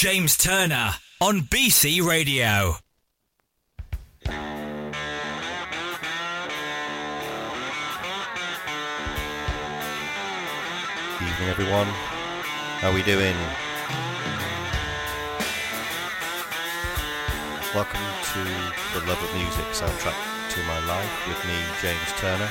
James Turner on BC Radio. Evening, everyone. How are we doing? Welcome to the Love of Music soundtrack to my life with me, James Turner.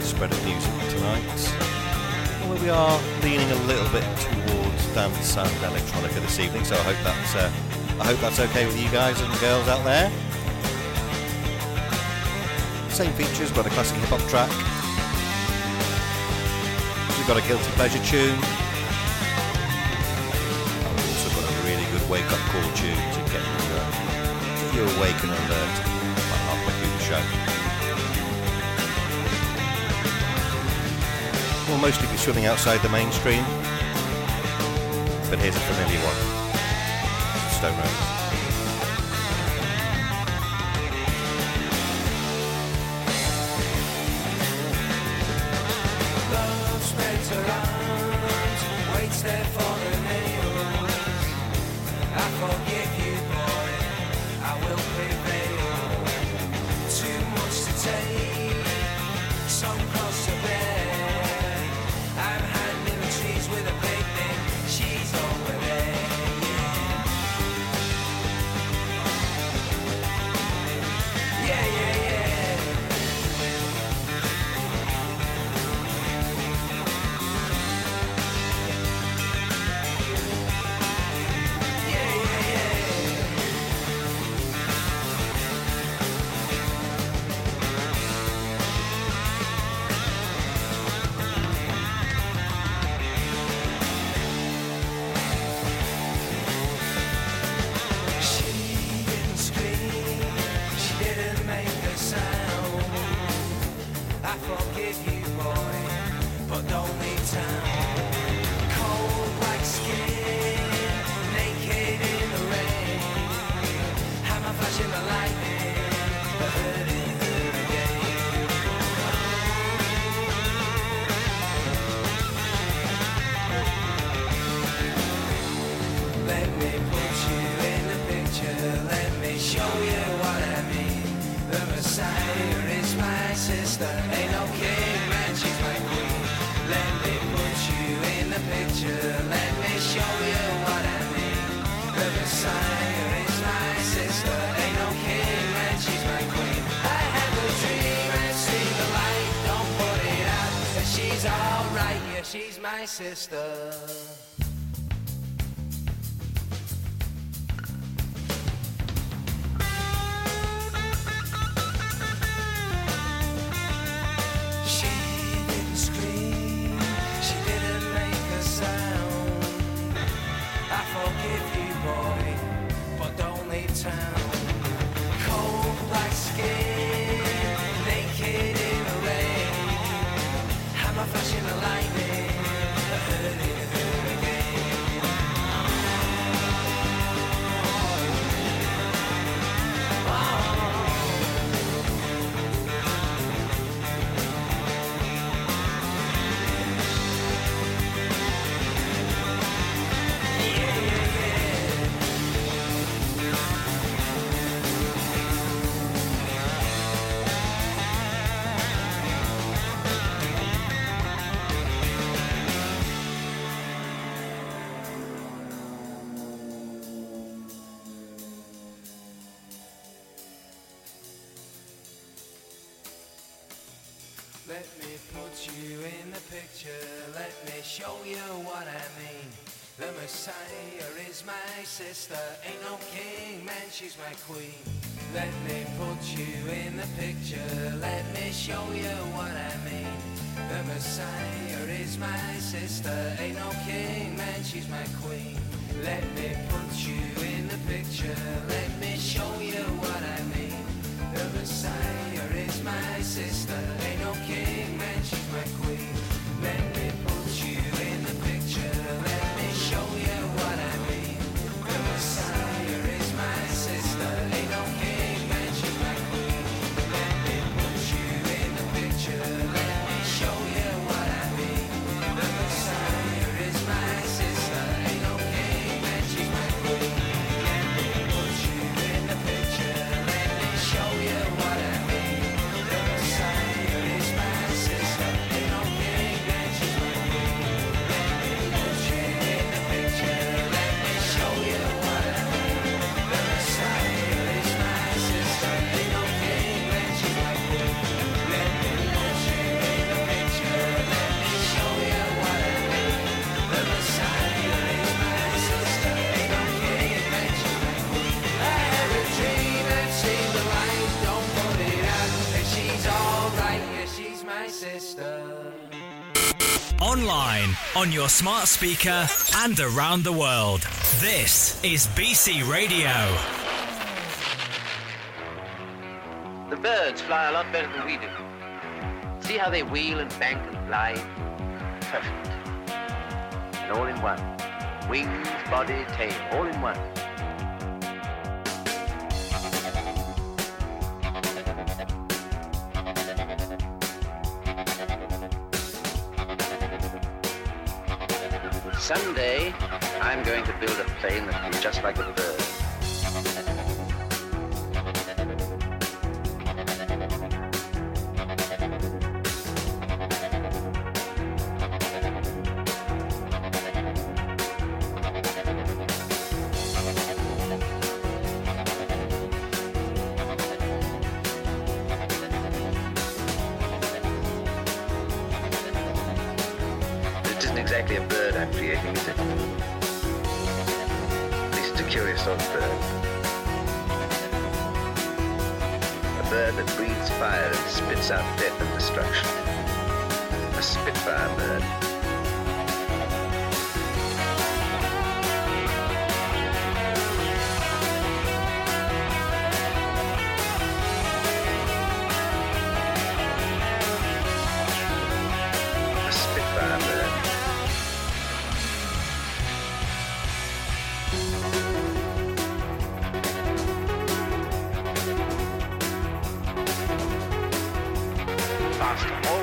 Great spread of music tonight. Well, we are leaning a little bit towards dance and electronica this evening, so I hope that's uh, I hope that's okay with you guys and girls out there. Same features, but a classic hip hop track. We've got a guilty pleasure tune. We've also got a really good wake up call tune to get you, uh, awake and alert about halfway through the show. We'll mostly be swimming outside the mainstream, but here's a familiar one. Stone Roses. Love spreads arms, waits there for picture. Let me show you what I mean. The Messiah is my sister. Ain't no king, man, she's my queen. Let me put you in the picture. Let me show you what I mean. The Messiah is my sister. Ain't no king, man, she's my queen. Let me put you in the picture. Let me show you what I mean. The Messiah is my sister. Ain't no king, online, on your smart speaker, and around the world. This is BC Radio. The birds fly a lot better than we do. See how they wheel and bank and fly? Perfect. And all in one. Wings, body, tail, all in one. Someday, I'm going to build a plane that be just like a bird.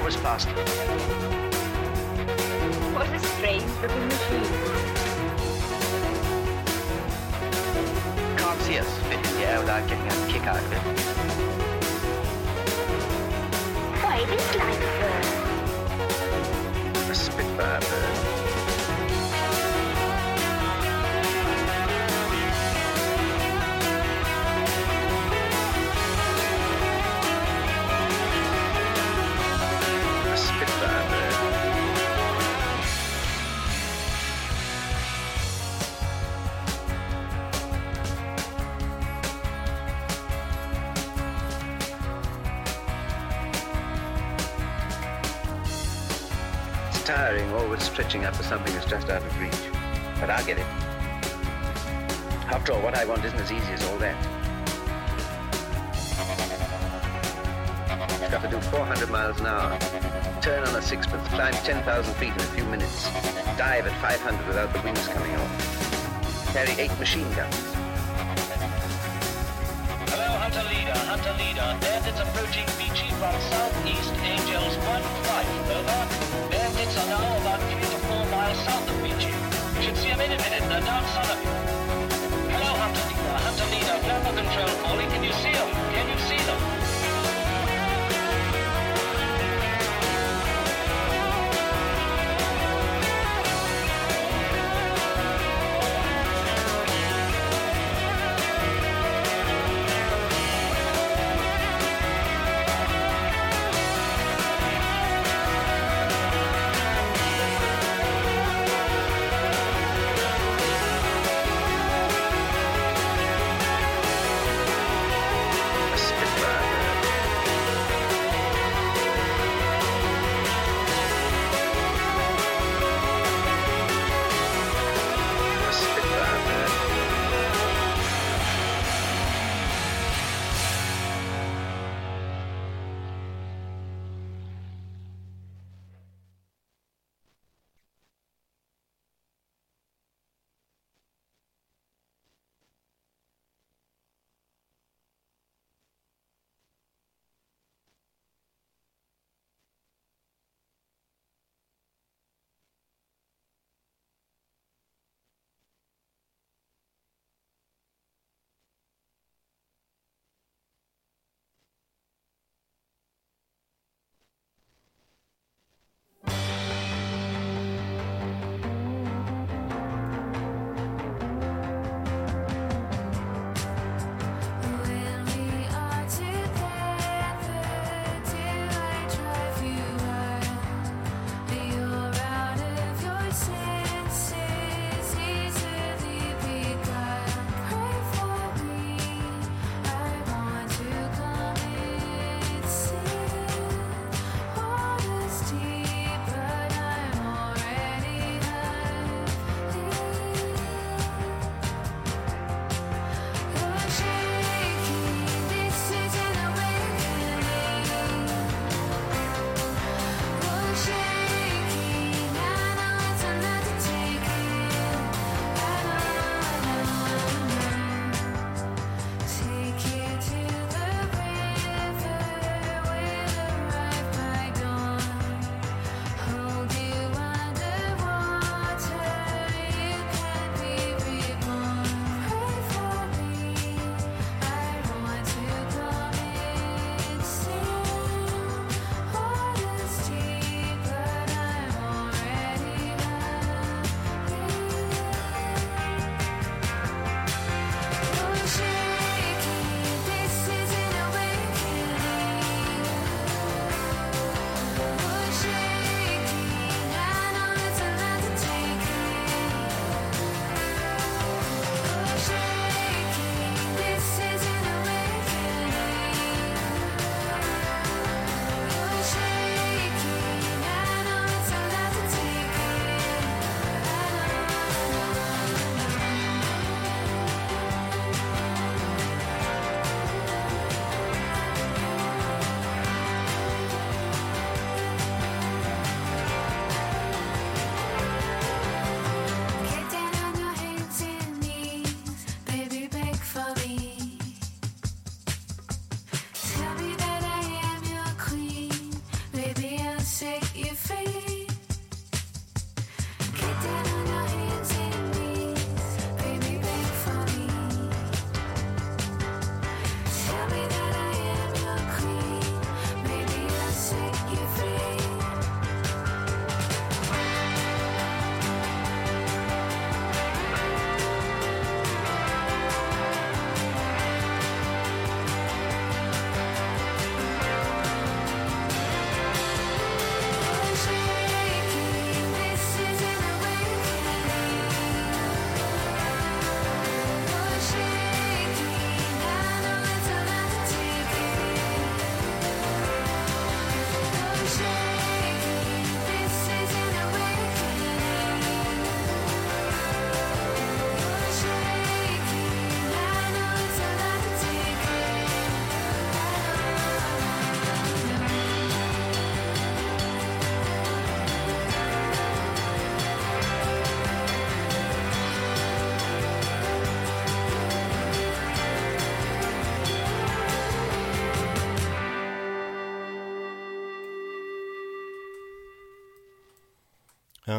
Always faster. What a strange looking machine. Can't see us the air without getting a kick out of it. Why, it is like a bird. A Spitfire bird. Stretching up for something that's just out of reach. But I'll get it. After all, what I want isn't as easy as all that. It's got to do 400 miles an hour, turn on a sixpence, climb 10,000 feet in a few minutes, dive at 500 without the wings coming off, carry eight machine guns. Hello, Hunter Leader. Hunter Leader. Bandits approaching Beachy from southeast. Angels 1-5. Them any minute. They're down south of you. Hello, Hunter Leader. Hunter Leader. Global control calling. Can you see them? Can you see them?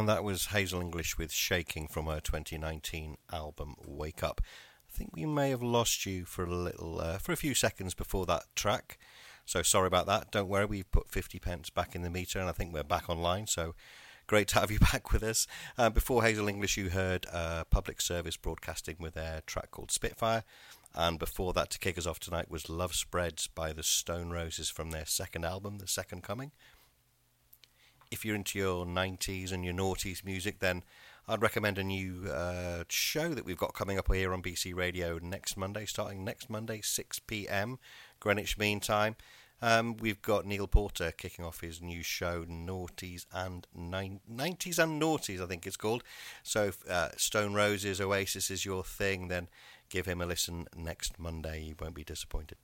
That was Hazel English with Shaking from her 2019 album Wake Up. I think we may have lost you for a little, uh, for a few seconds before that track. So sorry about that. Don't worry, we've put 50 pence back in the meter and I think we're back online. So great to have you back with us. Uh, before Hazel English, you heard uh, Public Service Broadcasting with their track called Spitfire. And before that, to kick us off tonight, was Love Spreads by the Stone Roses from their second album, The Second Coming if you're into your 90s and your noughties music, then I'd recommend a new uh, show that we've got coming up here on BC Radio next Monday, starting next Monday, 6 p.m. Greenwich Mean Time. Um, we've got Neil Porter kicking off his new show, Noughties and 90s and Noughties, I think it's called. So, if, uh, Stone Roses, Oasis is your thing, then give him a listen next Monday. You won't be disappointed.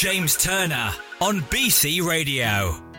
James Turner on BC Radio.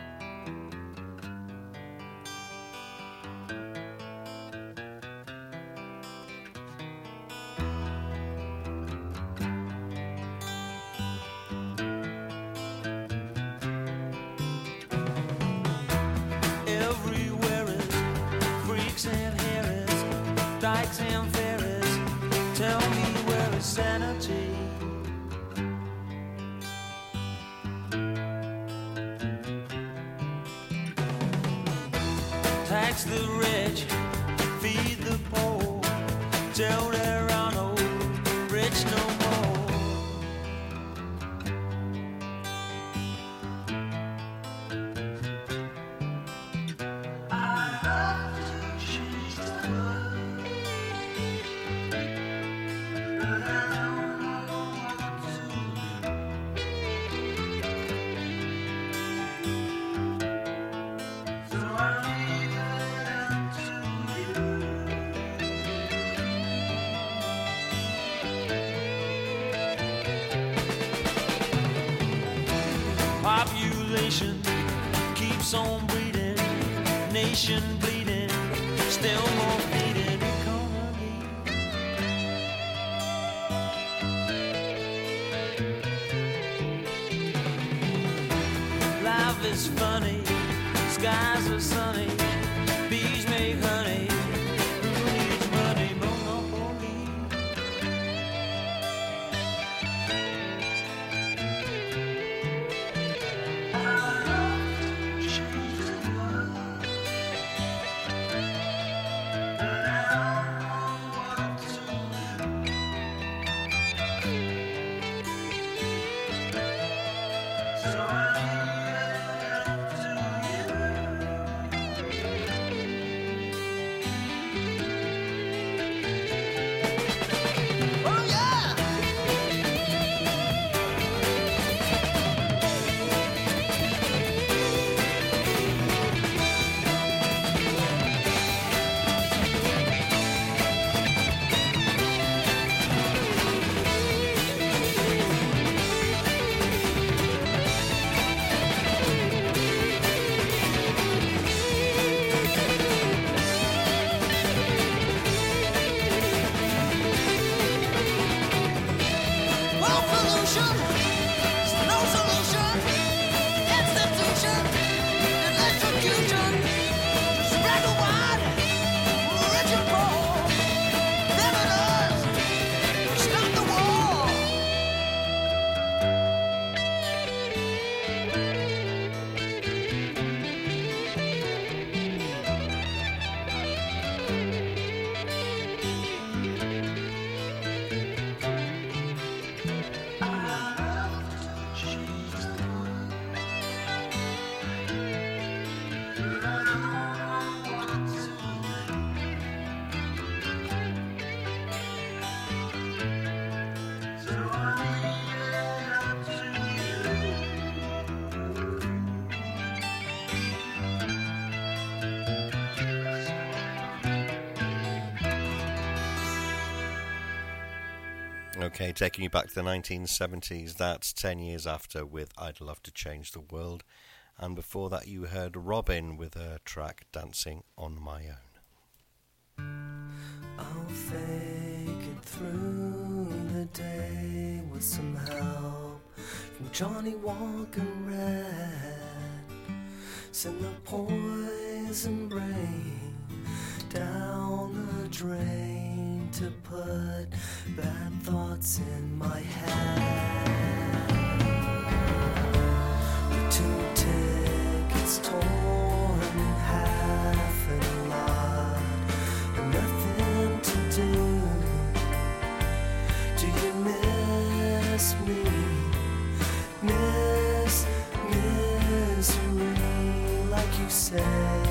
Okay, taking you back to the 1970s. That's 10 years after with I'd Love to Change the World. And before that, you heard Robyn with her track Dancing on My Own. I'll fake it through the day with some help from Johnnie Walker Red. Send the poison down the drain to put bad thoughts in my head. With two tickets torn in half and a lot and nothing to do. Do you miss me? Miss misery like you say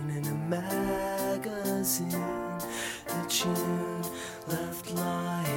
magazine that you left lying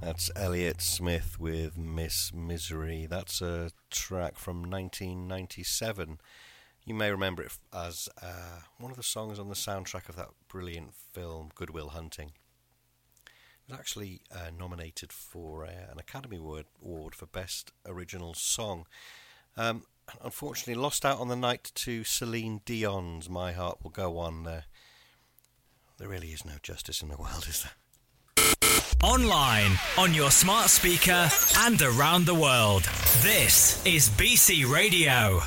That's Elliott Smith with Miss Misery. That's a track from 1997. You may remember it as uh, one of the songs on the soundtrack of that brilliant film, Good Will Hunting. It was actually uh, nominated for uh, an Academy Award for Best Original Song. Um, unfortunately, lost out on the night to Celine Dion's My Heart Will Go On. Uh, there really is no justice in the world, is there? Online, on your smart speaker, and around the world. This is BC Radio.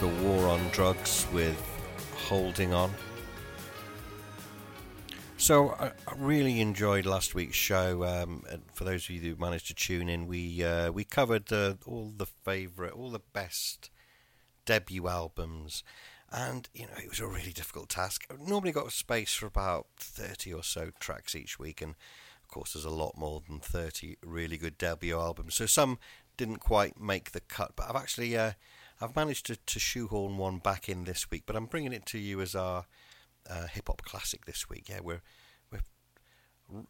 The War on Drugs with Holding On. So I, really enjoyed last week's show. Um, for those of you who managed to tune in, we uh, we covered uh, all the favourite, all the best debut albums, and you know it was a really difficult task. I normally got space for about thirty or so tracks each week, and of course there's a lot more than thirty really good debut albums. So some didn't quite make the cut, but I've actually uh, I've managed to, to shoehorn one back in this week. But I'm bringing it to you as our uh, hip hop classic this week. Yeah, we're we're r-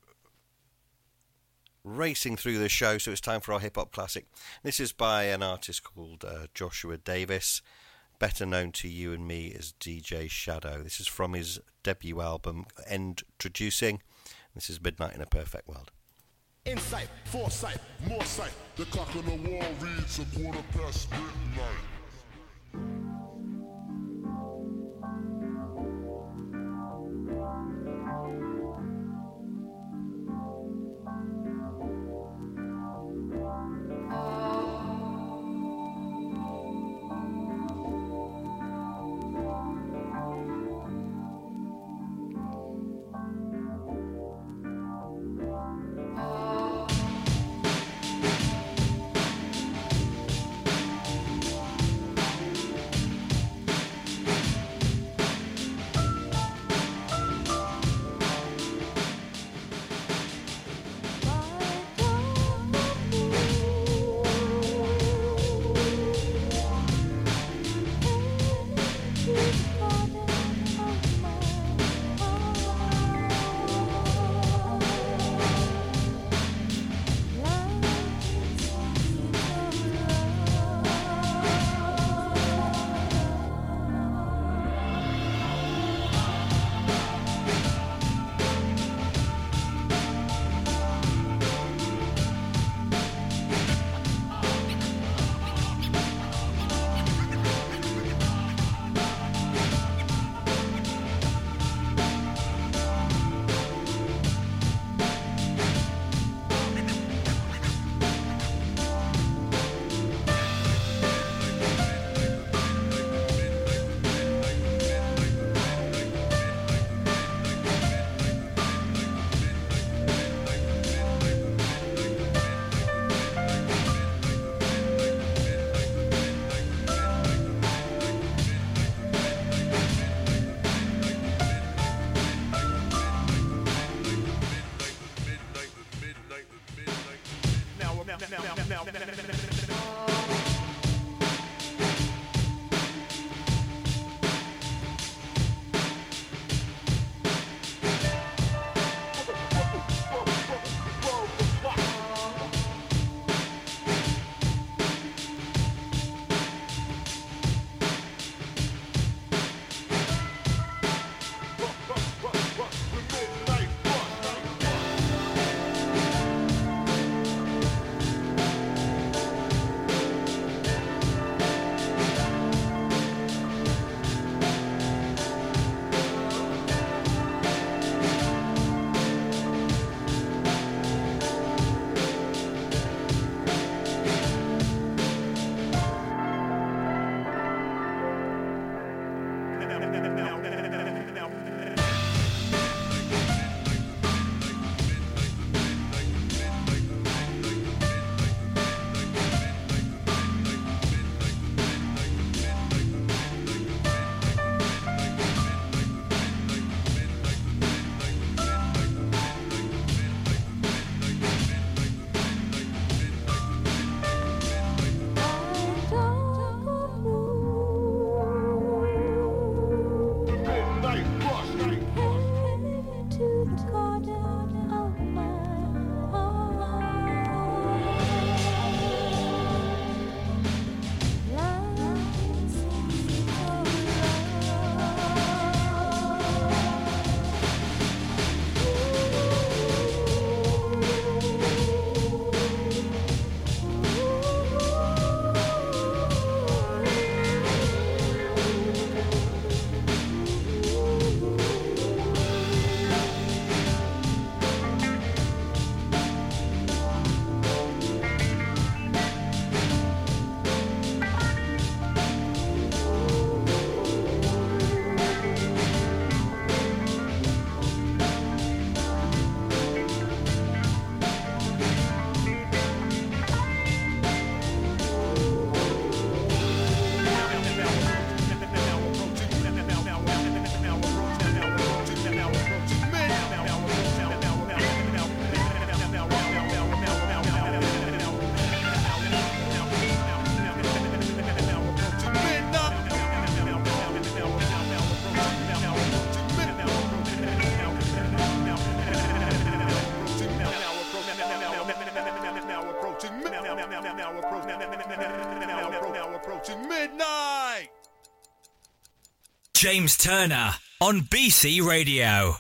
racing through the show, so it's time for our hip hop classic. This is by an artist called uh, Joshua Davis, better known to you and me as DJ Shadow. This is from his debut album, Introducing. This is Midnight in a Perfect World. Insight, foresight, more sight. The clock on the wall reads a quarter past midnight. Midnight James Turner on BC Radio.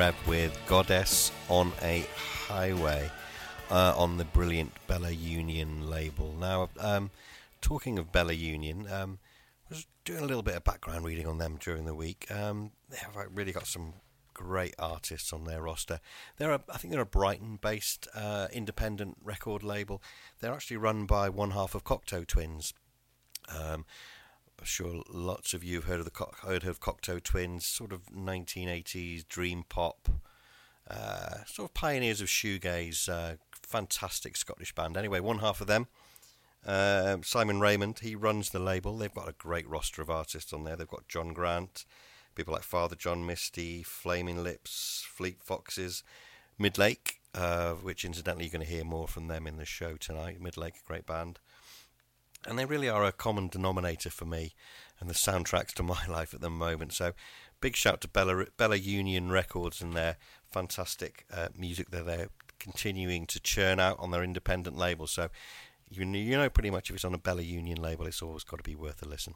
Rev with Goddess on a Highway uh, on the brilliant Bella Union label. Now, um, talking of Bella Union, um, I was doing a little bit of background reading on them during the week. Um, they have really got some great artists on their roster. They're a, I think they're a Brighton-based uh, independent record label. They're actually run by one half of Cocteau Twins. Um, I'm sure lots of you have heard of the Co- heard of Cocteau Twins, sort of 1980s dream pop, uh, sort of pioneers of shoegaze. Uh, fantastic Scottish band. Anyway, one half of them, uh, Simon Raymonde, he runs the label. They've got a great roster of artists on there. They've got John Grant, people like Father John Misty, Flaming Lips, Fleet Foxes, Midlake, uh, which incidentally you're going to hear more from them in the show tonight. Midlake, great band and they really are a common denominator for me and the soundtracks to my life at the moment. So, big shout to Bella Bella Union Records and their fantastic uh, music that they're continuing to churn out on their independent label. So, you you know pretty much if it's on a Bella Union label, it's always got to be worth a listen.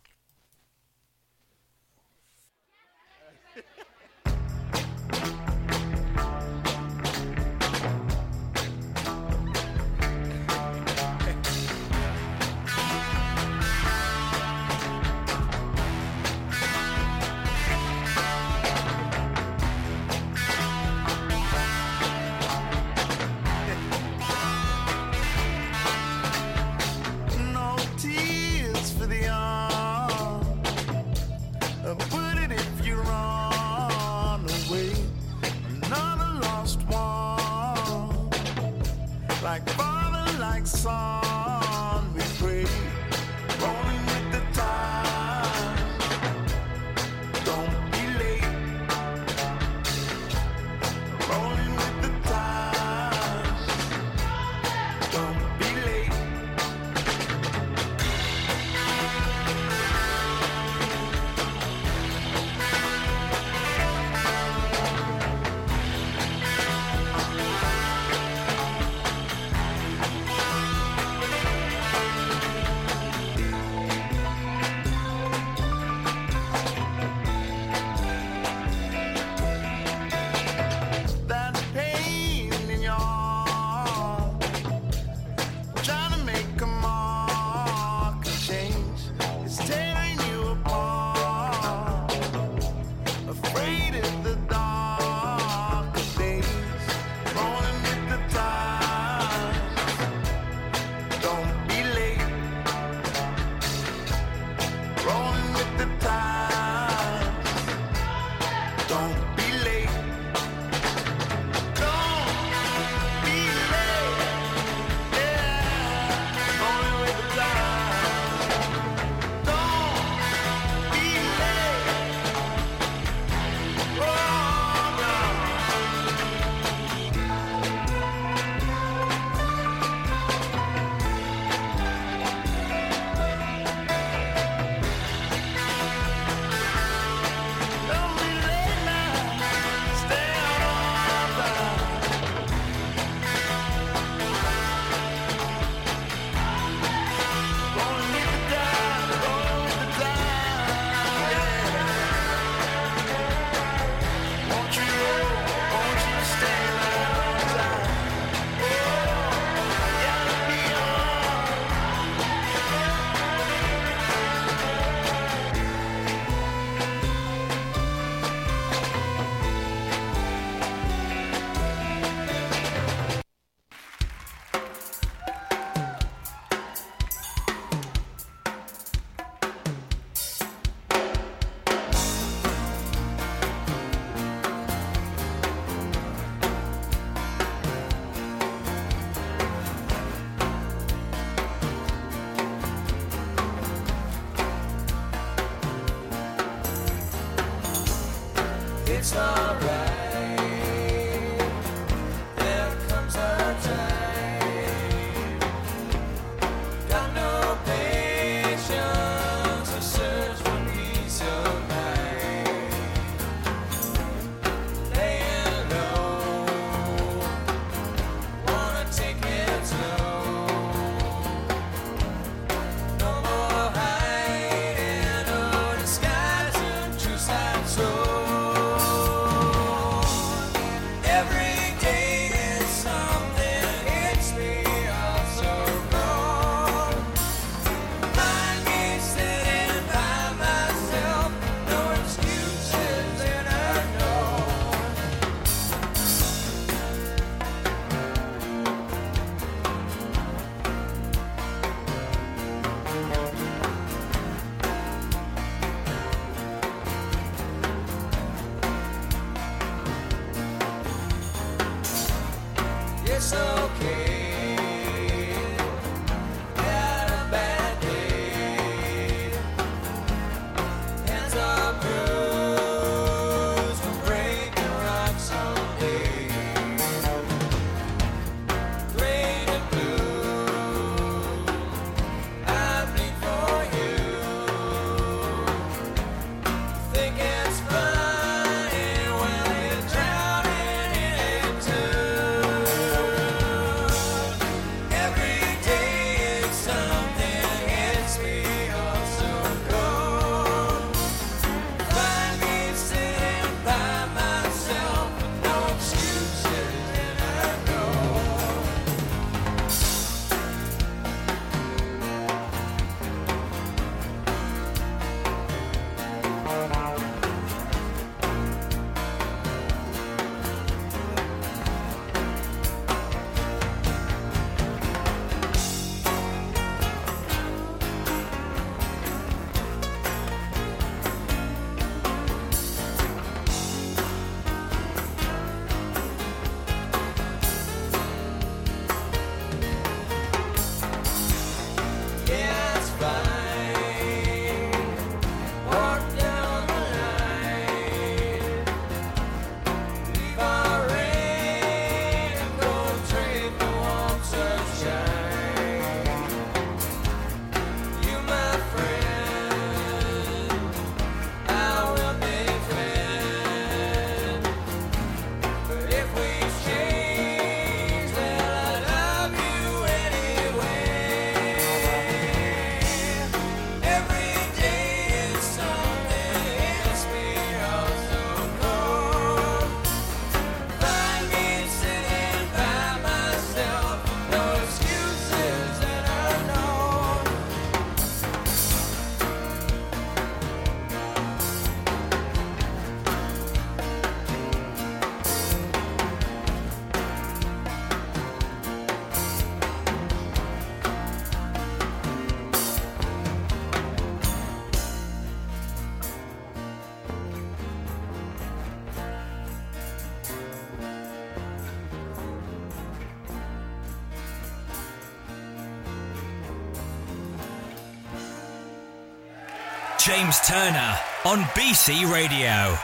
James Turner on BC Radio.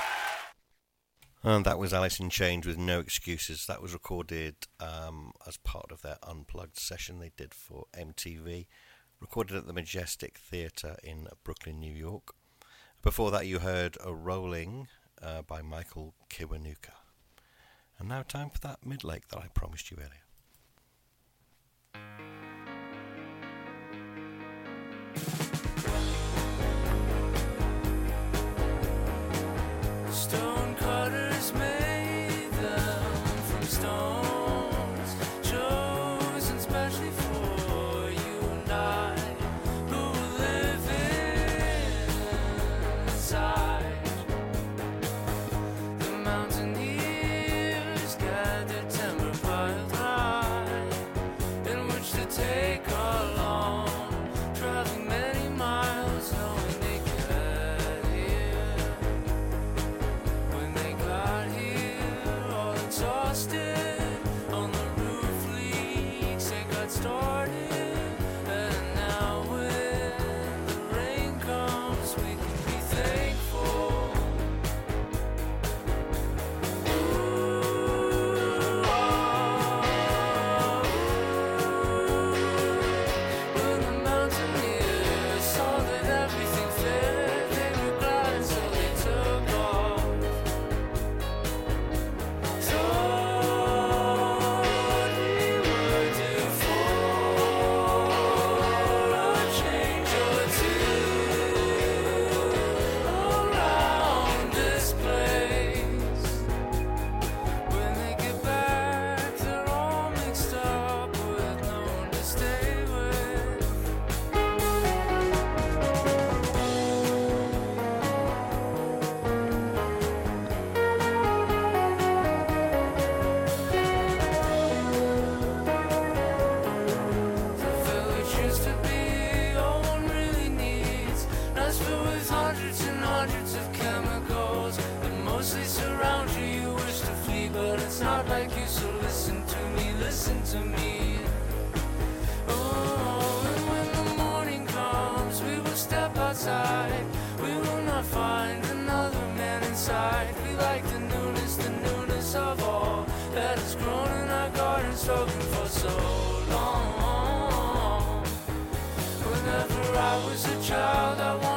And that was Alice in Chains with No Excuses. That was recorded um, as part of their unplugged session they did for MTV, recorded at the Majestic Theatre in Brooklyn, New York. Before that, you heard A Rolling uh, by Michael Kiwanuka. And now, time for that midlake that I promised you earlier. stone cutter. that has grown in our garden, soaking for so long. Whenever I was a child, I wanted.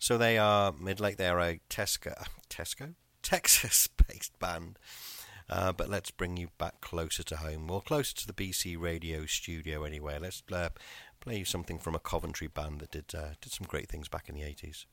So they are Midlake. They are a Tesco, Tesco, Texas-based band. Uh, but let's bring you back closer to home, more closer to the BC radio studio anyway. Let's uh, play you something from a Coventry band that did uh, did some great things back in the 80s.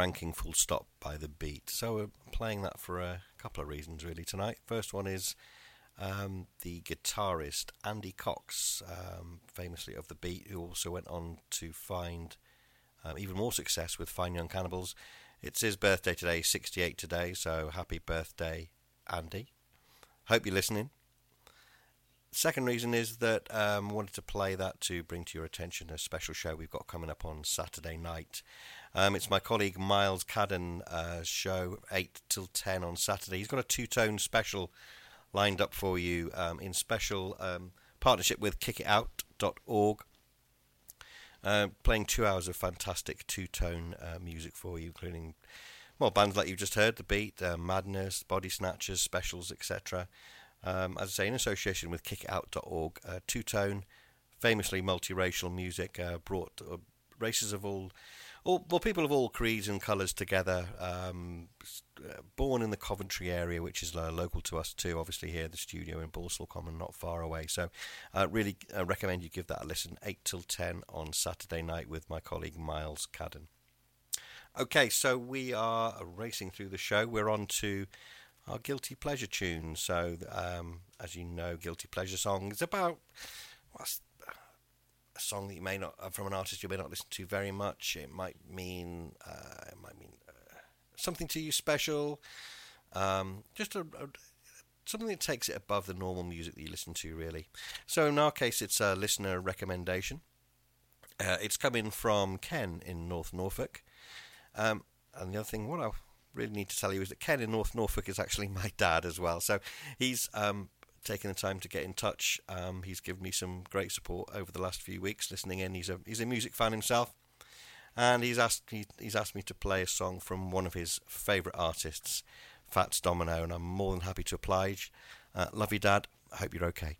Ranking full stop by the beat. So we're playing that for a couple of reasons really tonight. First one is um, the guitarist Andy Cox, um, famously of the beat, who also went on to find um, even more success with Fine Young Cannibals. It's his birthday today, 68 today, so happy birthday, Andy. Hope you're listening. Second reason is that um, wanted to play that to bring to your attention a special show we've got coming up on Saturday night. Um, it's my colleague Miles Cadden uh, show, 8 till 10 on Saturday. He's got a two tone special lined up for you um, in special um, partnership with kickitout.org. Uh, playing two hours of fantastic two tone uh, music for you, including well bands like you've just heard, The Beat, uh, Madness, Body Snatchers, Specials, etc. Um, as I say, in association with kickitout.org, uh, two tone, famously multiracial music, uh, brought races of all, all, well, people of all creeds and colours together. Um, uh, born in the Coventry area, which is uh, local to us too, obviously here, the studio in Balsall Common, not far away. So, uh, really uh, recommend you give that a listen. 8 till 10 on Saturday night with my colleague Miles Cadden. Okay, so we are racing through the show. We're on to our guilty pleasure tune. So, um, as you know, guilty pleasure song is about what's a song that you may not uh, from an artist you may not listen to very much. It might mean uh, it might mean uh, something to you special. Um, just a, a something that takes it above the normal music that you listen to, really. So in our case, it's a listener recommendation. Uh, it's coming from Ken in North Norfolk. Um, and the other thing, what I really need to tell you is that Ken in North Norfolk is actually my dad as well. So he's um, taken the time to get in touch. Um, he's given me some great support over the last few weeks listening in. He's a he's a music fan himself, and he's asked he, he's asked me to play a song from one of his favourite artists, Fats Domino, and I'm more than happy to oblige. Uh, love you, Dad. I hope you're okay.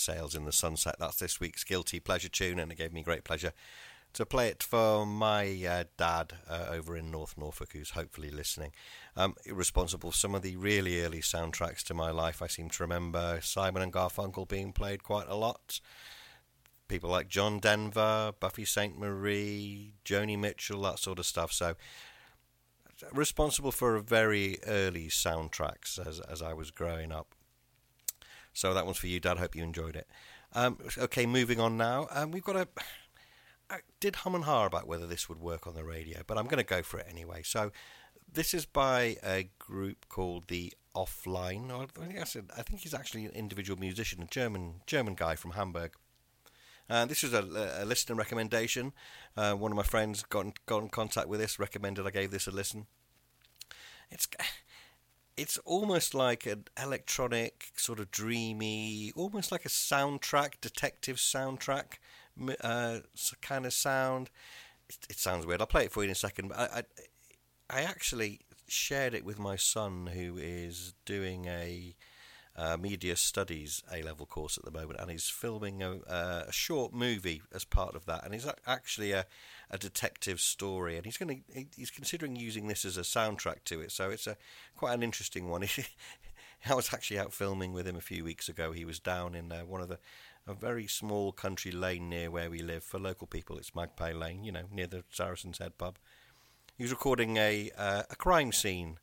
Sails in the Sunset. That's this week's Guilty Pleasure tune, and it gave me great pleasure to play it for my uh, dad uh, over in North Norfolk, who's hopefully listening. Um, responsible for some of the really early soundtracks to my life. I seem to remember Simon and Garfunkel being played quite a lot. People like John Denver, Buffy Sainte-Marie, Joni Mitchell, that sort of stuff. So, responsible for very early soundtracks as, as I was growing up. So that one's for you, Dad. Hope you enjoyed it. Um, okay, moving on now. Um, we've got a. I did hum and ha about whether this would work on the radio, but I'm going to go for it anyway. So, this is by a group called the Offline. Or I think, I, said, I think he's actually an individual musician, a German German guy from Hamburg. Uh, this was a, a listener recommendation. Uh, one of my friends got in, got in contact with this, recommended I gave this a listen. It's it's almost like an electronic, sort of dreamy, almost like a soundtrack, detective soundtrack uh, kind of sound. It, it sounds weird. I'll play it for you in a second. But I, I, I actually shared it with my son, who is doing a uh, media studies A level course at the moment, and he's filming a, uh, a short movie as part of that. And a- actually a, a detective story, and he's going to he's considering using this as a soundtrack to it. So it's a quite an interesting one. I was actually out filming with him a few weeks ago. He was down in uh, one of the a very small country lane near where we live. For local people, it's Magpie Lane, you know, near the Saracen's Head pub. He was recording a uh, a crime scene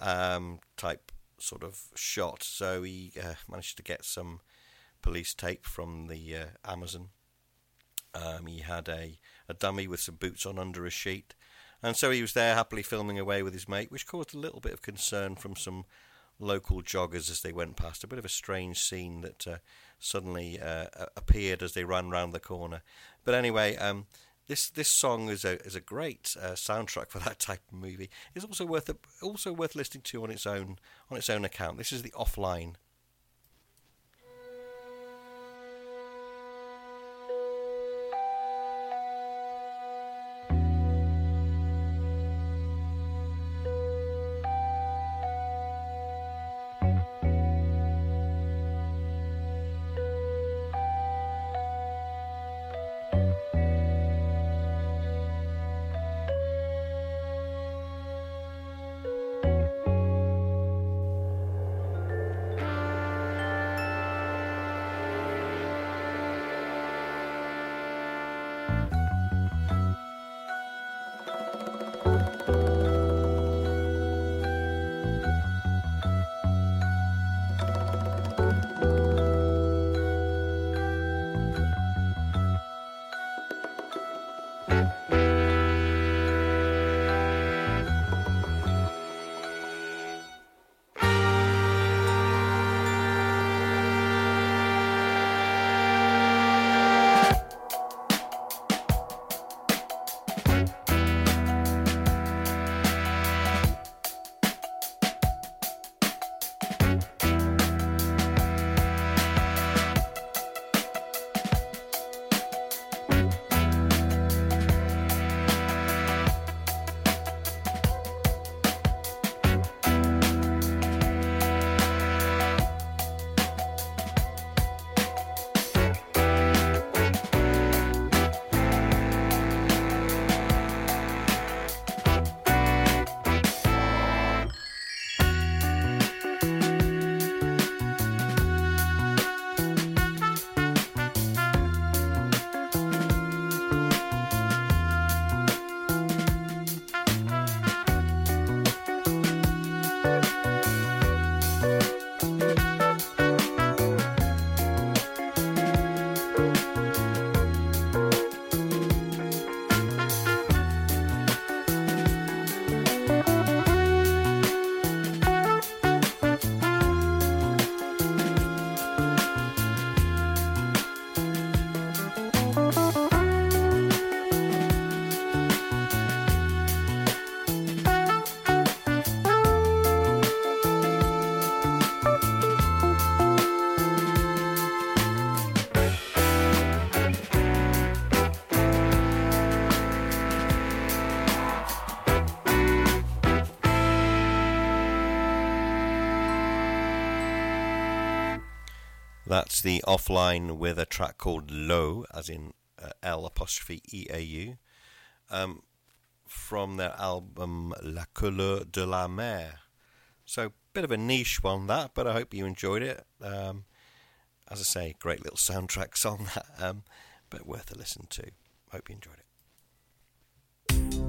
um, type sort of shot. So he uh, managed to get some police tape from the uh, Amazon Um, he had a, a dummy with some boots on under a sheet. And so he was there happily filming away with his mate, which caused a little bit of concern from some local joggers as they went past. A bit of a strange scene that uh, suddenly uh, appeared as they ran round the corner. But anyway, um, this this song is a is a great uh, soundtrack for that type of movie. It's also worth also worth listening to on its own on its own account. This is the offline the offline with a track called Low, as in uh, L apostrophe E A U, um, from their album La Couleur de la Mer. So, bit of a niche one that, but I hope you enjoyed it. Um, as I say, great little soundtrack song that, um, but worth a listen to. Hope you enjoyed it.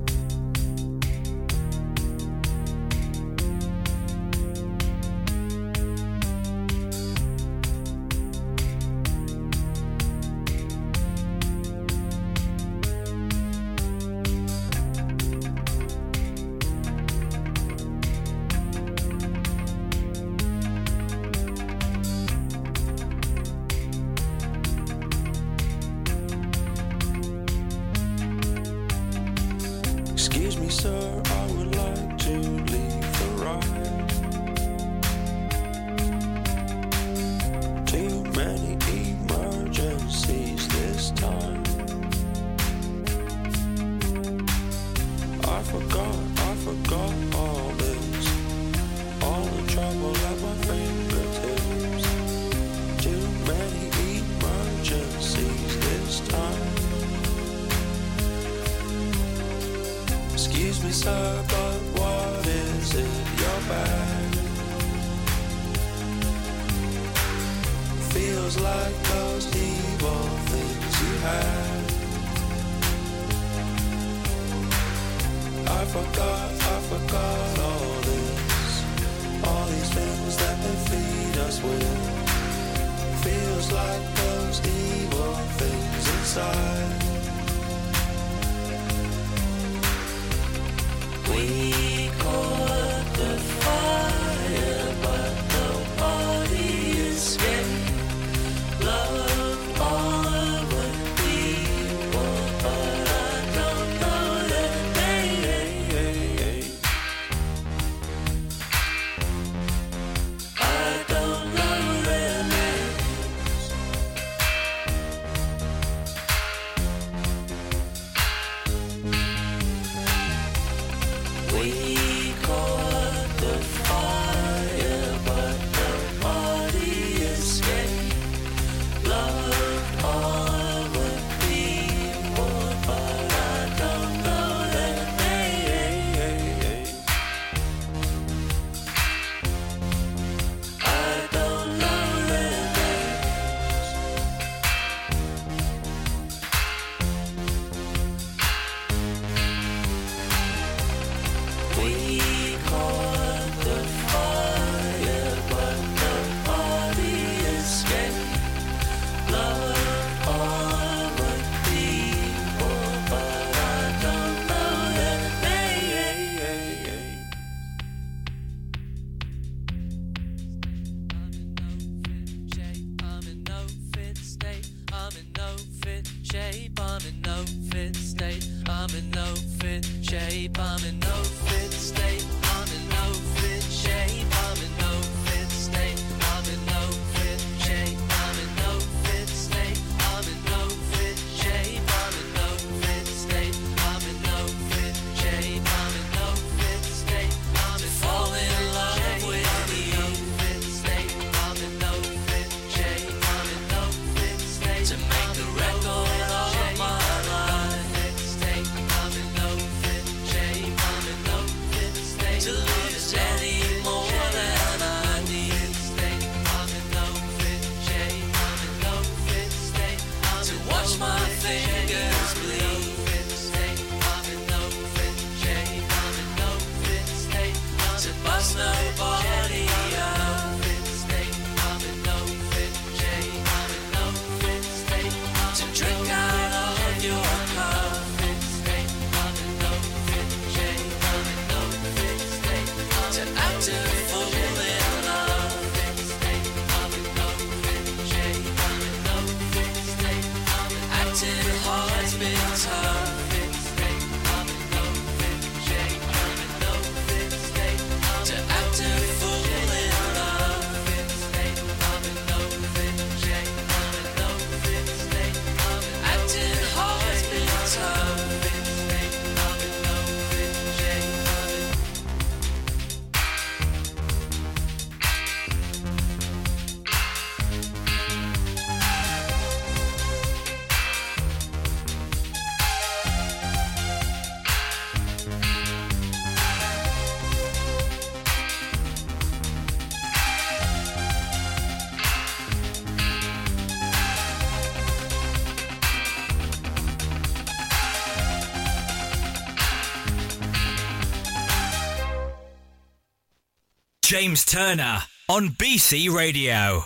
James Turner on BC Radio.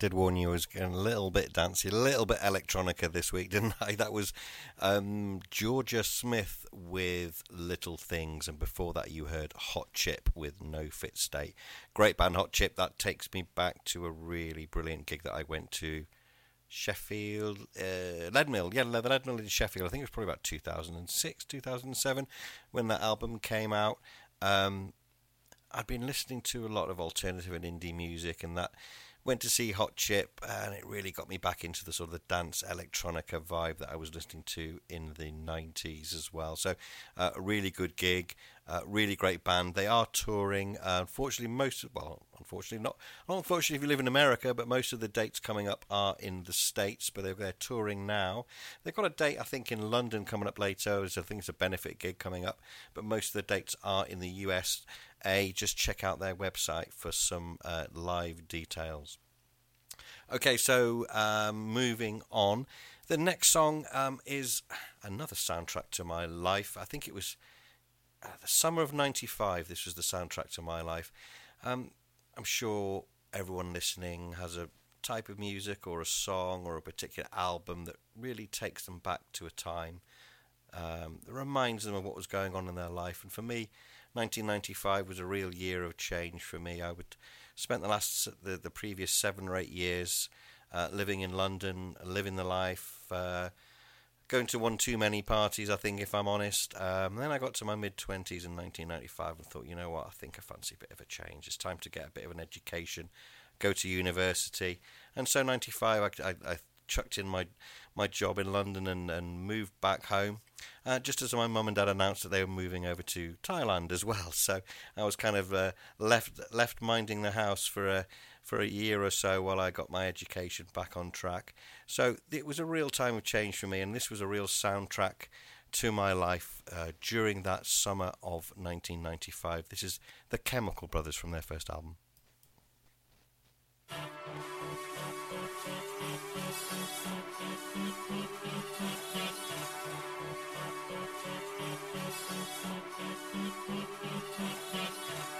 Did warn you I was getting a little bit dancey, a little bit electronica this week, didn't I? That was um, Georgia Smith with Little Things, and before that, you heard Hot Chip with No Fit State. Great band, Hot Chip. That takes me back to a really brilliant gig that I went to. Sheffield, uh, Leadmill, yeah, the Leadmill in Sheffield. I think it was probably about 2006, 2007 when that album came out. Um, I'd been listening to a lot of alternative and indie music, and that went to see Hot Chip, and it really got me back into the sort of the dance electronica vibe that I was listening to in the 90s as well. So, uh, a really good gig, uh, really great band. They are touring. Uh, unfortunately, most of, well, unfortunately not, not unfortunately if you live in America, but most of the dates coming up are in the states. But they're, they're touring now. They've got a date I think in London coming up later. So I think it's a benefit gig coming up. But most of the dates are in the US. A just check out their website for some uh, live details. Okay, so um, moving on. The next song um, is another soundtrack to my life. I think it was uh, the summer of '95. This was the soundtrack to my life. Um, I'm sure everyone listening has a type of music or a song or a particular album that really takes them back to a time um, that reminds them of what was going on in their life. And for me, 1995 was a real year of change for me. I would spent the last the, the previous seven or eight years uh, living in London, living the life, uh, going to one too many parties. I think, if I'm honest. Um, then I got to my mid 20s in 1995 and thought, you know what, I think I fancy a bit of a change. It's time to get a bit of an education, go to university, and so 95 I, I, I chucked in my my job in London and, and moved back home. Uh, just as my mum and dad announced that they were moving over to Thailand as well, so I was kind of uh, left left minding the house for a for a year or so while I got my education back on track. So it was a real time of change for me, and this was a real soundtrack to my life uh, during that summer of 1995. This is the Chemical Brothers from their first album. Thank you.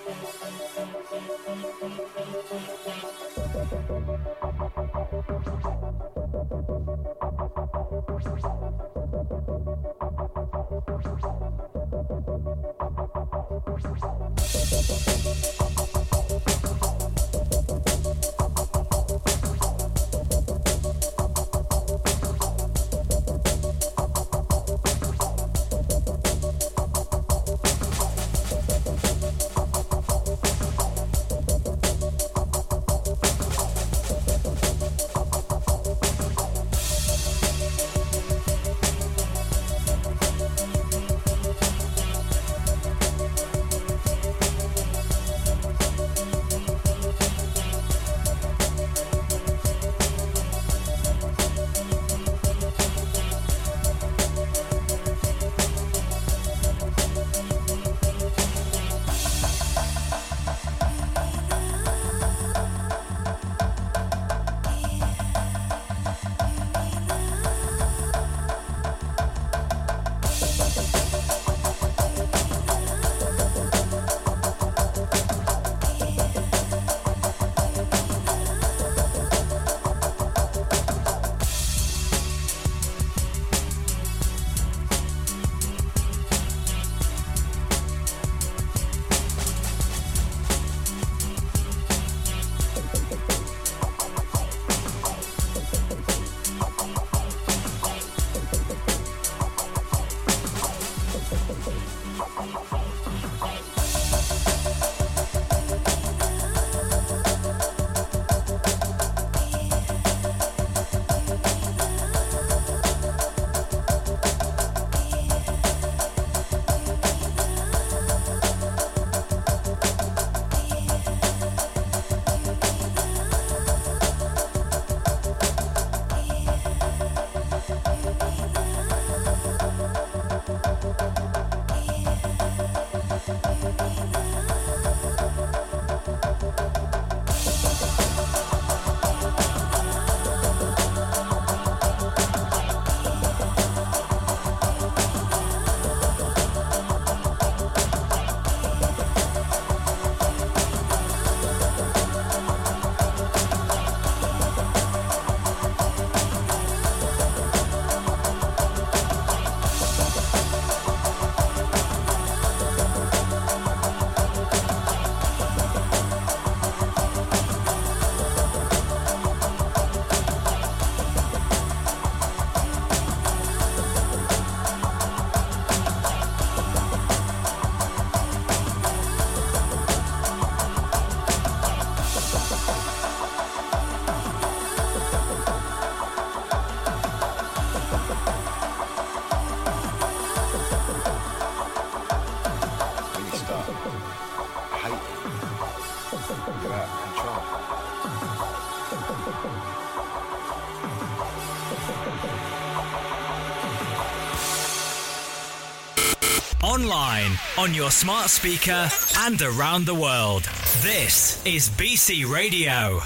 Thank you. on your smart speaker and around the world. This is BC Radio.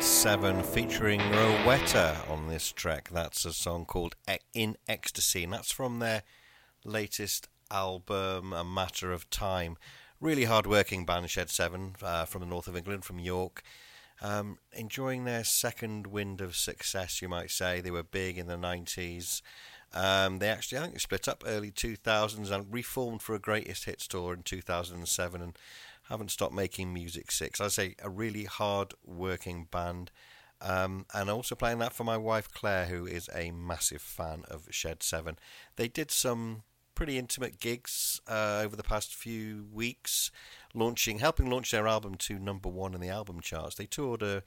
7 featuring Rowetta on this track. That's a song called In Ecstasy, and that's from their latest album, A Matter of Time. Really hard working band, Shed 7, uh, from the north of England, from York. Um, enjoying their second wind of success, you might say. They were big in the 90s. Um, they actually, I think, they split up early 2000s and reformed for a greatest hits tour in 2007 and haven't stopped making music since. I say a really hard working band. Um, and also playing that for my wife Claire, who is a massive fan of Shed 7. They did some pretty intimate gigs uh, over the past few weeks, launching, helping launch their album to number one in the album charts. They toured a,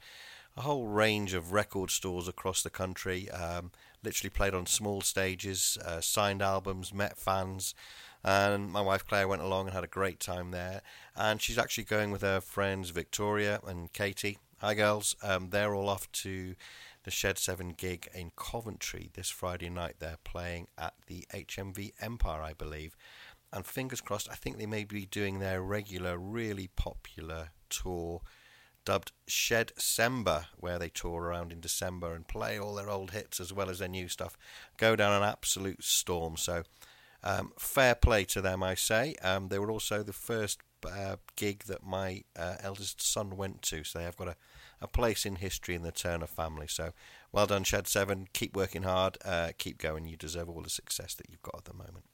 a whole range of record stores across the country, um, literally played on small stages, uh, signed albums, met fans. And my wife Claire went along and had a great time there. And she's actually going with her friends Victoria and Katie. Hi, girls. Um, they're all off to the Shed 7 gig in Coventry this Friday night. They're playing at the HMV Empire, I believe. And fingers crossed, I think they may be doing their regular, really popular tour dubbed Shedcember, where they tour around in December and play all their old hits as well as their new stuff. Go down an absolute storm. So, um, fair play to them, I say. Um, they were also the first uh, gig that my uh, eldest son went to, so they have got a, a place in history in the Turner family. So, well done, Shed 7. Keep working hard, uh, keep going. You deserve all the success that you've got at the moment.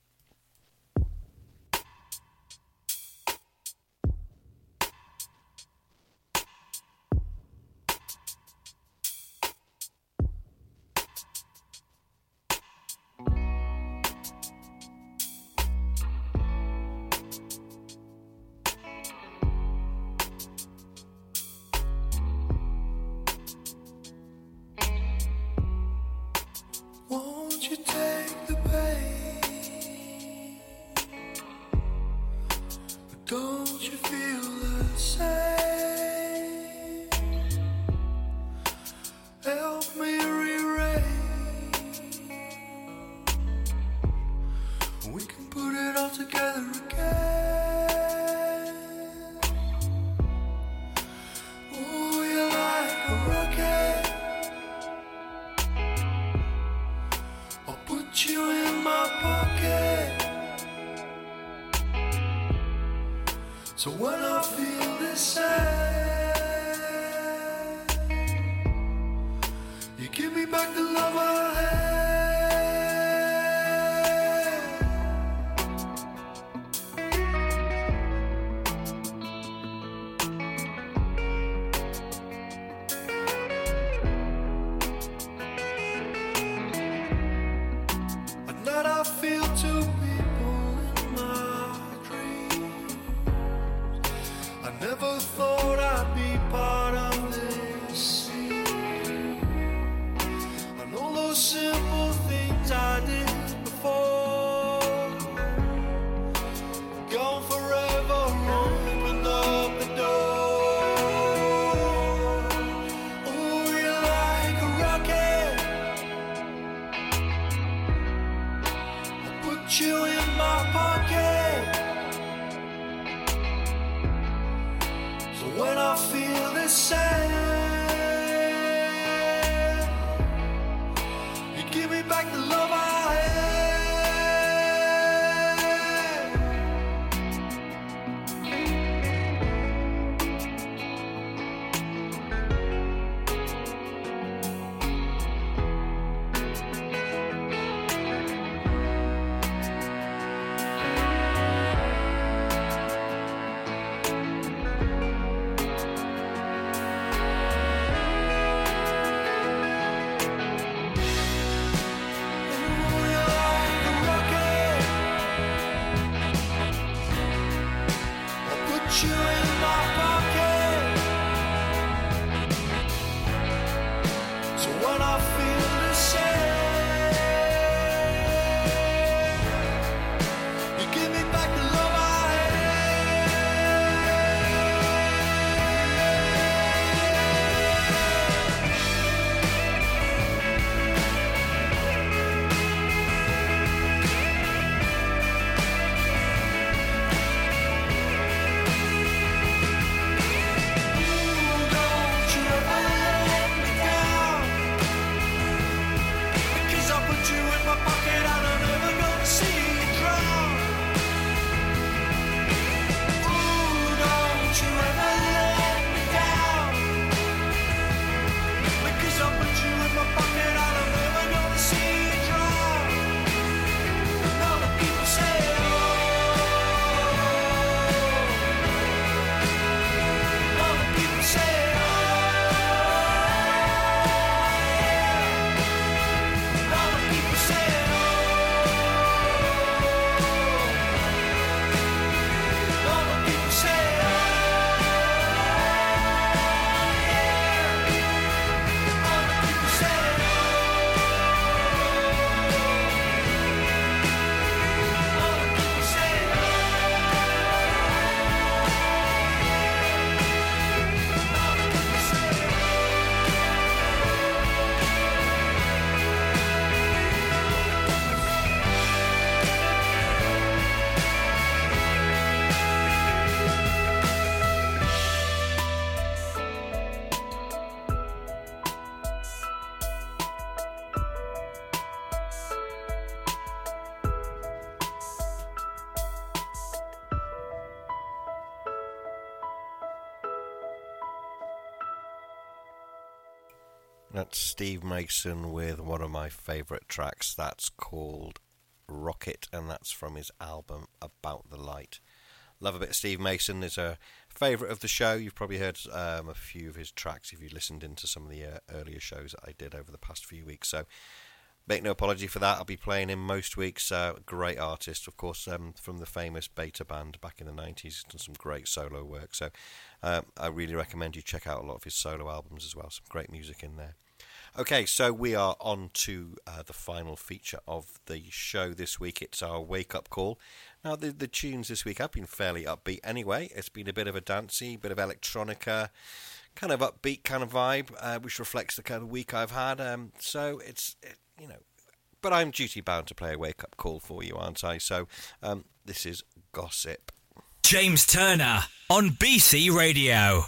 Steve Mason with one of my favourite tracks. That's called Rocket, and that's from his album About the Light. Love a bit of Steve Mason. Is a favourite of the show. You've probably heard um, a few of his tracks if you listened into some of the uh, earlier shows that I did over the past few weeks. So make no apology for that. I'll be playing him most weeks. Uh, great artist, of course, um, from the famous Beta Band back in the 90s. He's done some great solo work. So um, I really recommend you check out a lot of his solo albums as well. Some great music in there. Okay, so we are on to uh, the final feature of the show this week. It's our wake up call. Now, the, the tunes this week have been fairly upbeat anyway. It's been a bit of a dancey, bit of electronica, kind of upbeat kind of vibe, uh, which reflects the kind of week I've had. Um, so it's, it, you know, but I'm duty bound to play a wake up call for you, aren't I? So um, this is Gossip. James Turner on BC Radio.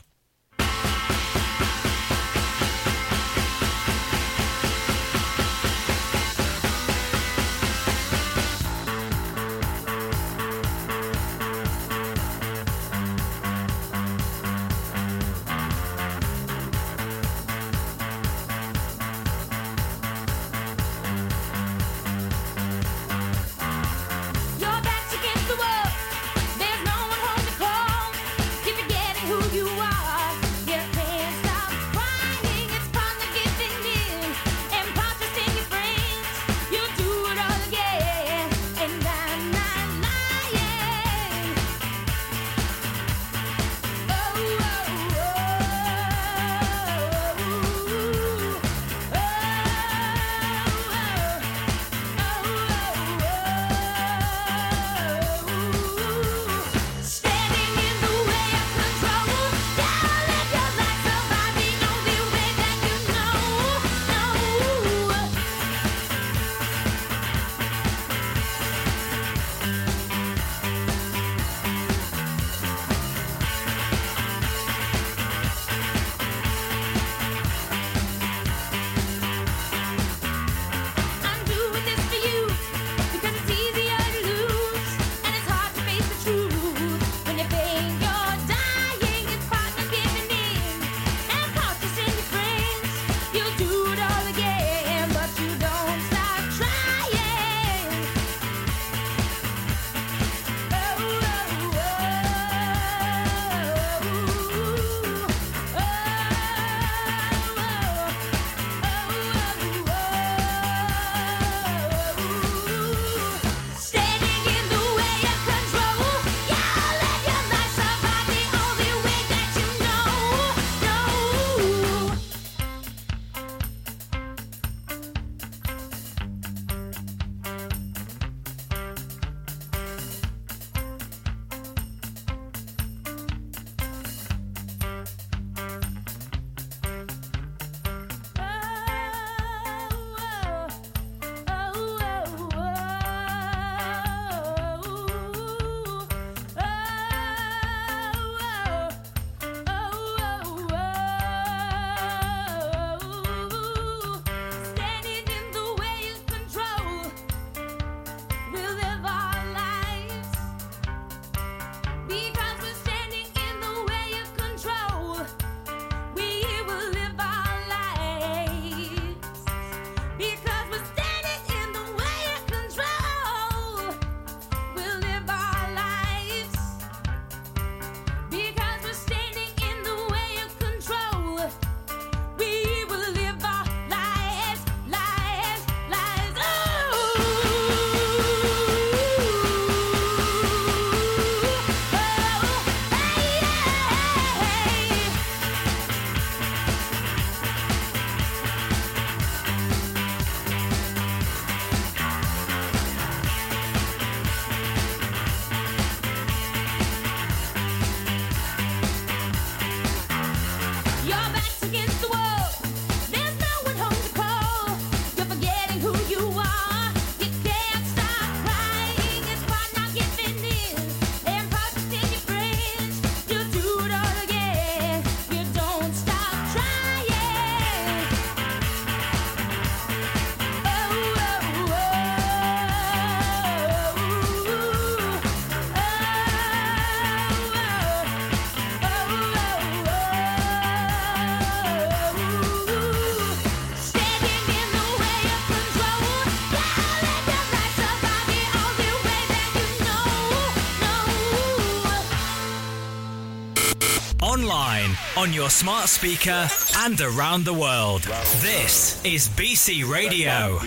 On your smart speaker and around the world. This is BC Radio.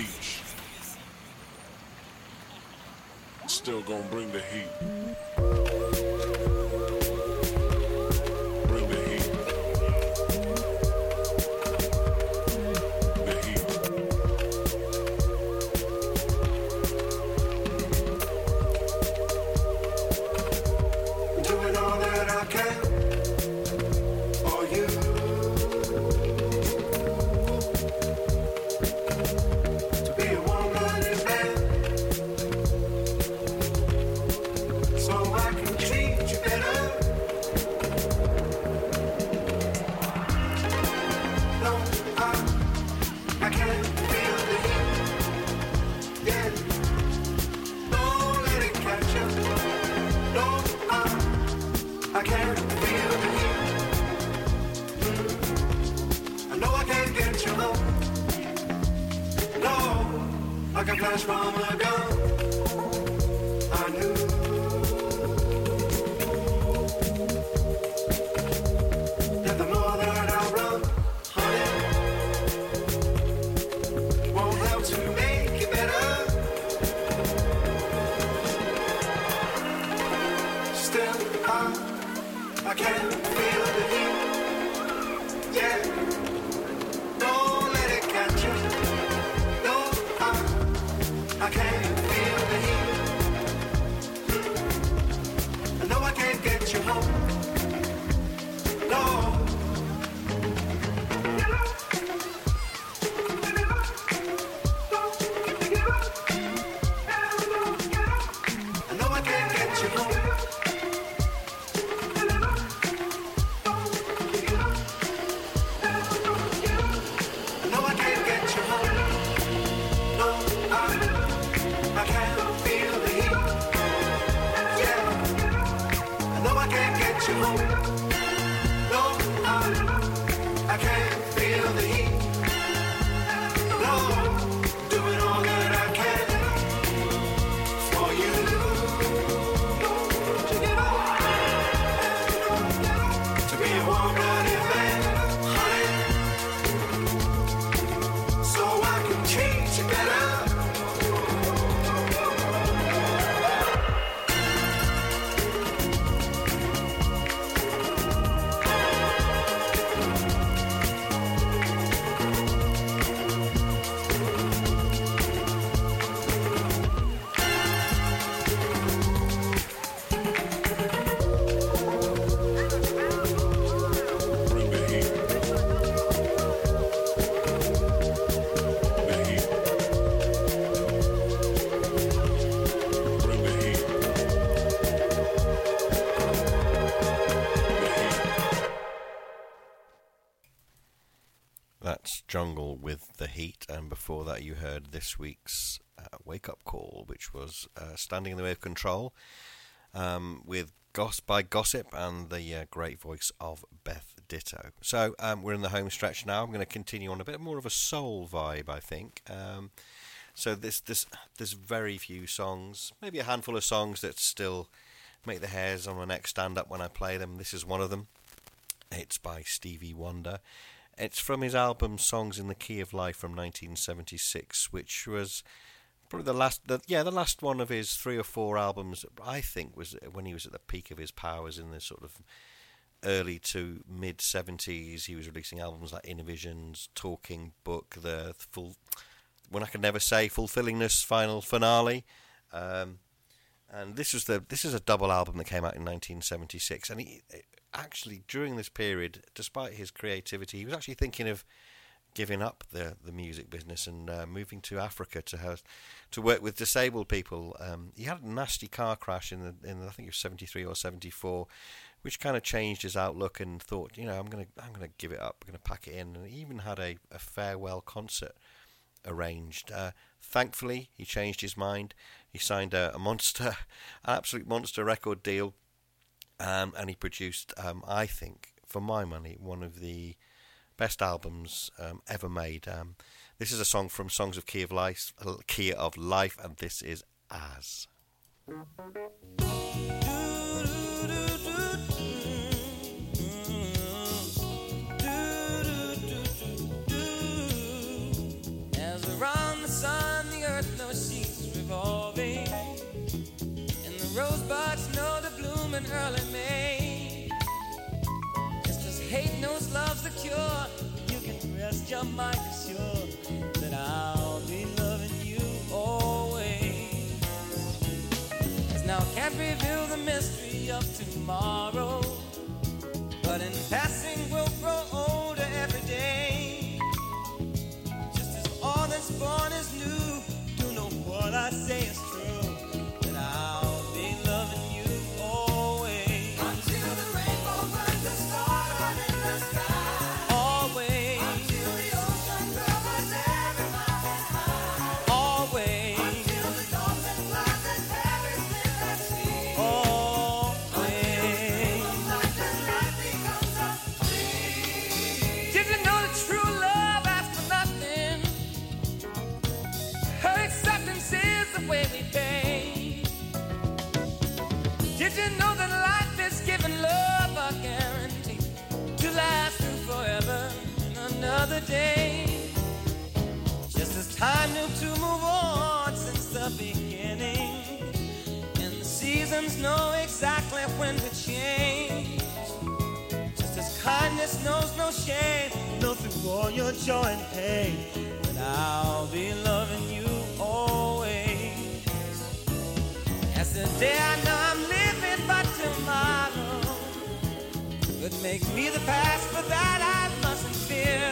I can feel and before that, you heard this week's uh, Wake Up Call, which was uh, Standing in the Way of Control, um, with Goss by Gossip and the uh, great voice of Beth Ditto. So um, we're in the home stretch now. I'm going to continue on a bit more of a soul vibe, I think. Um, so this this there's very few songs, maybe a handful of songs that still make the hairs on my neck stand up when I play them. This is one of them. It's by Stevie Wonder. It's from his album Songs in the Key of Life from 1976, which was probably the last, the, yeah, the last one of his three or four albums. I think was when he was at the peak of his powers in the sort of early to mid 70s. He was releasing albums like Innervisions, Talking Book, the full, when I can never say, Fulfillingness Final Finale. Um, and this was the this is a double album that came out in 1976 and he actually during this period despite his creativity he was actually thinking of giving up the the music business and uh, moving to Africa to have, to work with disabled people um, he had a nasty car crash in the in I think it was 73 or 74 which kind of changed his outlook and thought you know I'm to I'm to give it up I'm to pack it in and he even had a, a farewell concert arranged. Uh, thankfully, he changed his mind. He signed a, a monster, an absolute monster record deal, um, and he produced, um, I think, for my money, one of the best albums um, ever made. Um, this is a song from Songs of Key of Life, Key of Life, and this is As. Early May. Just as hate knows love's the cure, you can rest your mind assured that I'll be loving you always. Cause now I can't reveal the mystery of tomorrow, but in passing we'll grow older every day. Just as all that's born is new, do know what I say seasons know exactly when to change. Just as kindness knows no shame, through all your joy and pain, that I'll be loving you always. As the day I know I'm living, but tomorrow could make me the past, but that I mustn't fear.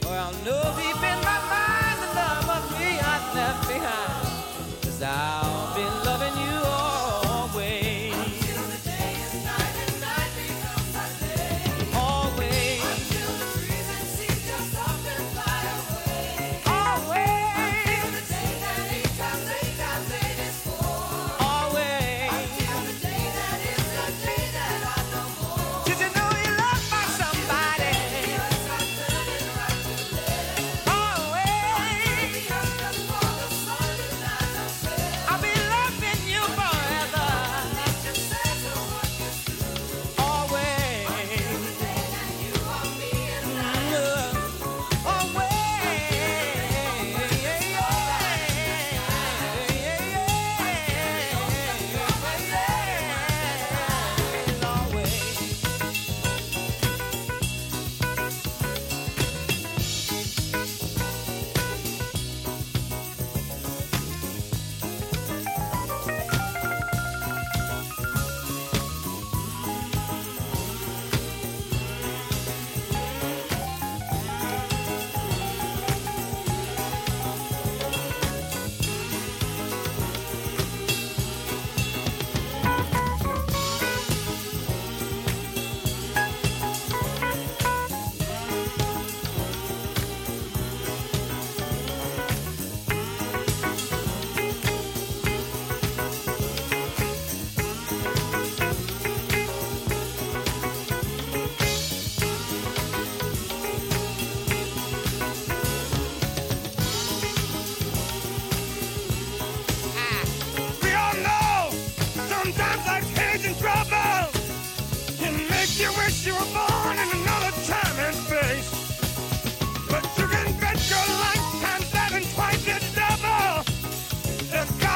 For I'll know deep in my mind the love of me I've left behind. Cause I'll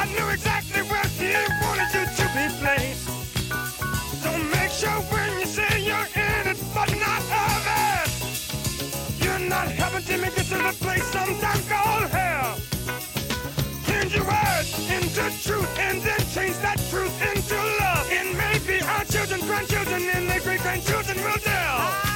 God knew exactly where He wanted you to be placed. So make sure when you say you're in it, but not of it, you're not heaven to me. This is a place sometimes called hell. Change your words into truth and then change that truth into love. And maybe our children, grandchildren, and their great grandchildren will tell.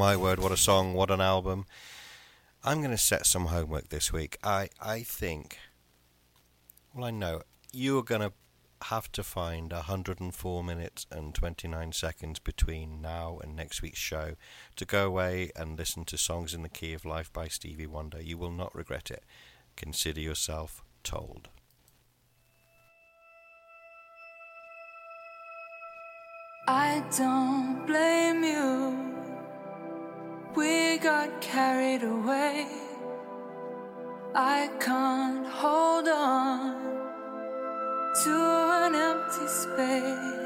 My word, what a song, what an album. I'm going to set some homework this week. I, I think, well, I know, you're going to have to find 104 minutes and 29 seconds between now and next week's show to go away and listen to Songs in the Key of Life by Stevie Wonder. You will not regret it. Consider yourself told. I don't blame you. We got carried away. I can't hold on to an empty space.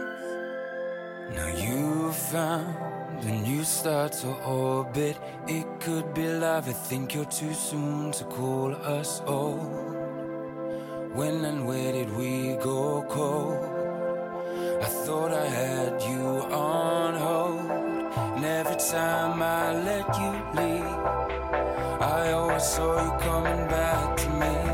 Now you've found a new star to orbit. It could be love. I think you're too soon to call us old. When and where did we go cold? I thought I had you on. And time I let you leave, I always saw you coming back to me.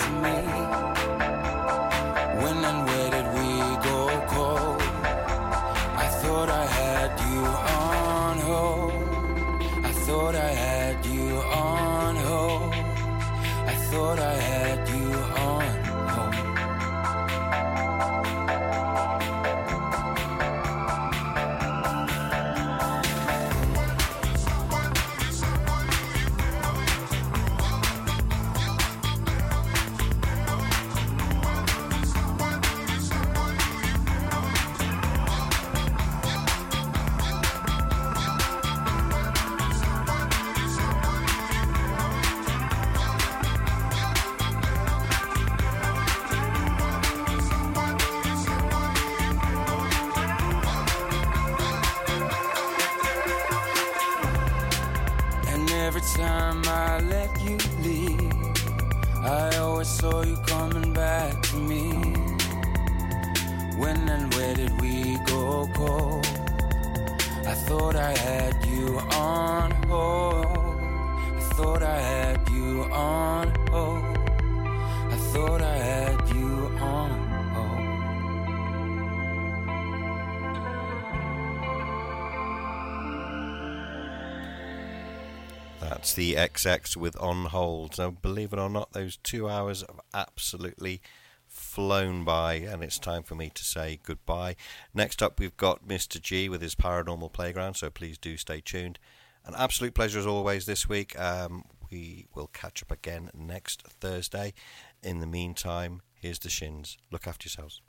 XX with On Hold. Now, believe it or not, those two hours have absolutely flown by, and it's time for me to say goodbye. Next up, we've got Mr. G with his Paranormal Playground, so please do stay tuned. An absolute pleasure as always this week. Um, we will catch up again next Thursday. In the meantime, here's the shins. Look after yourselves.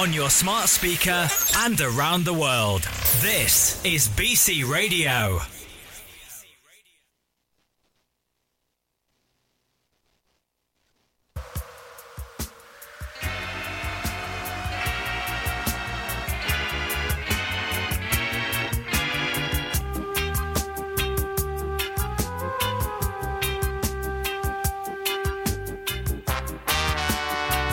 On your smart speaker, and around the world. This is BC Radio.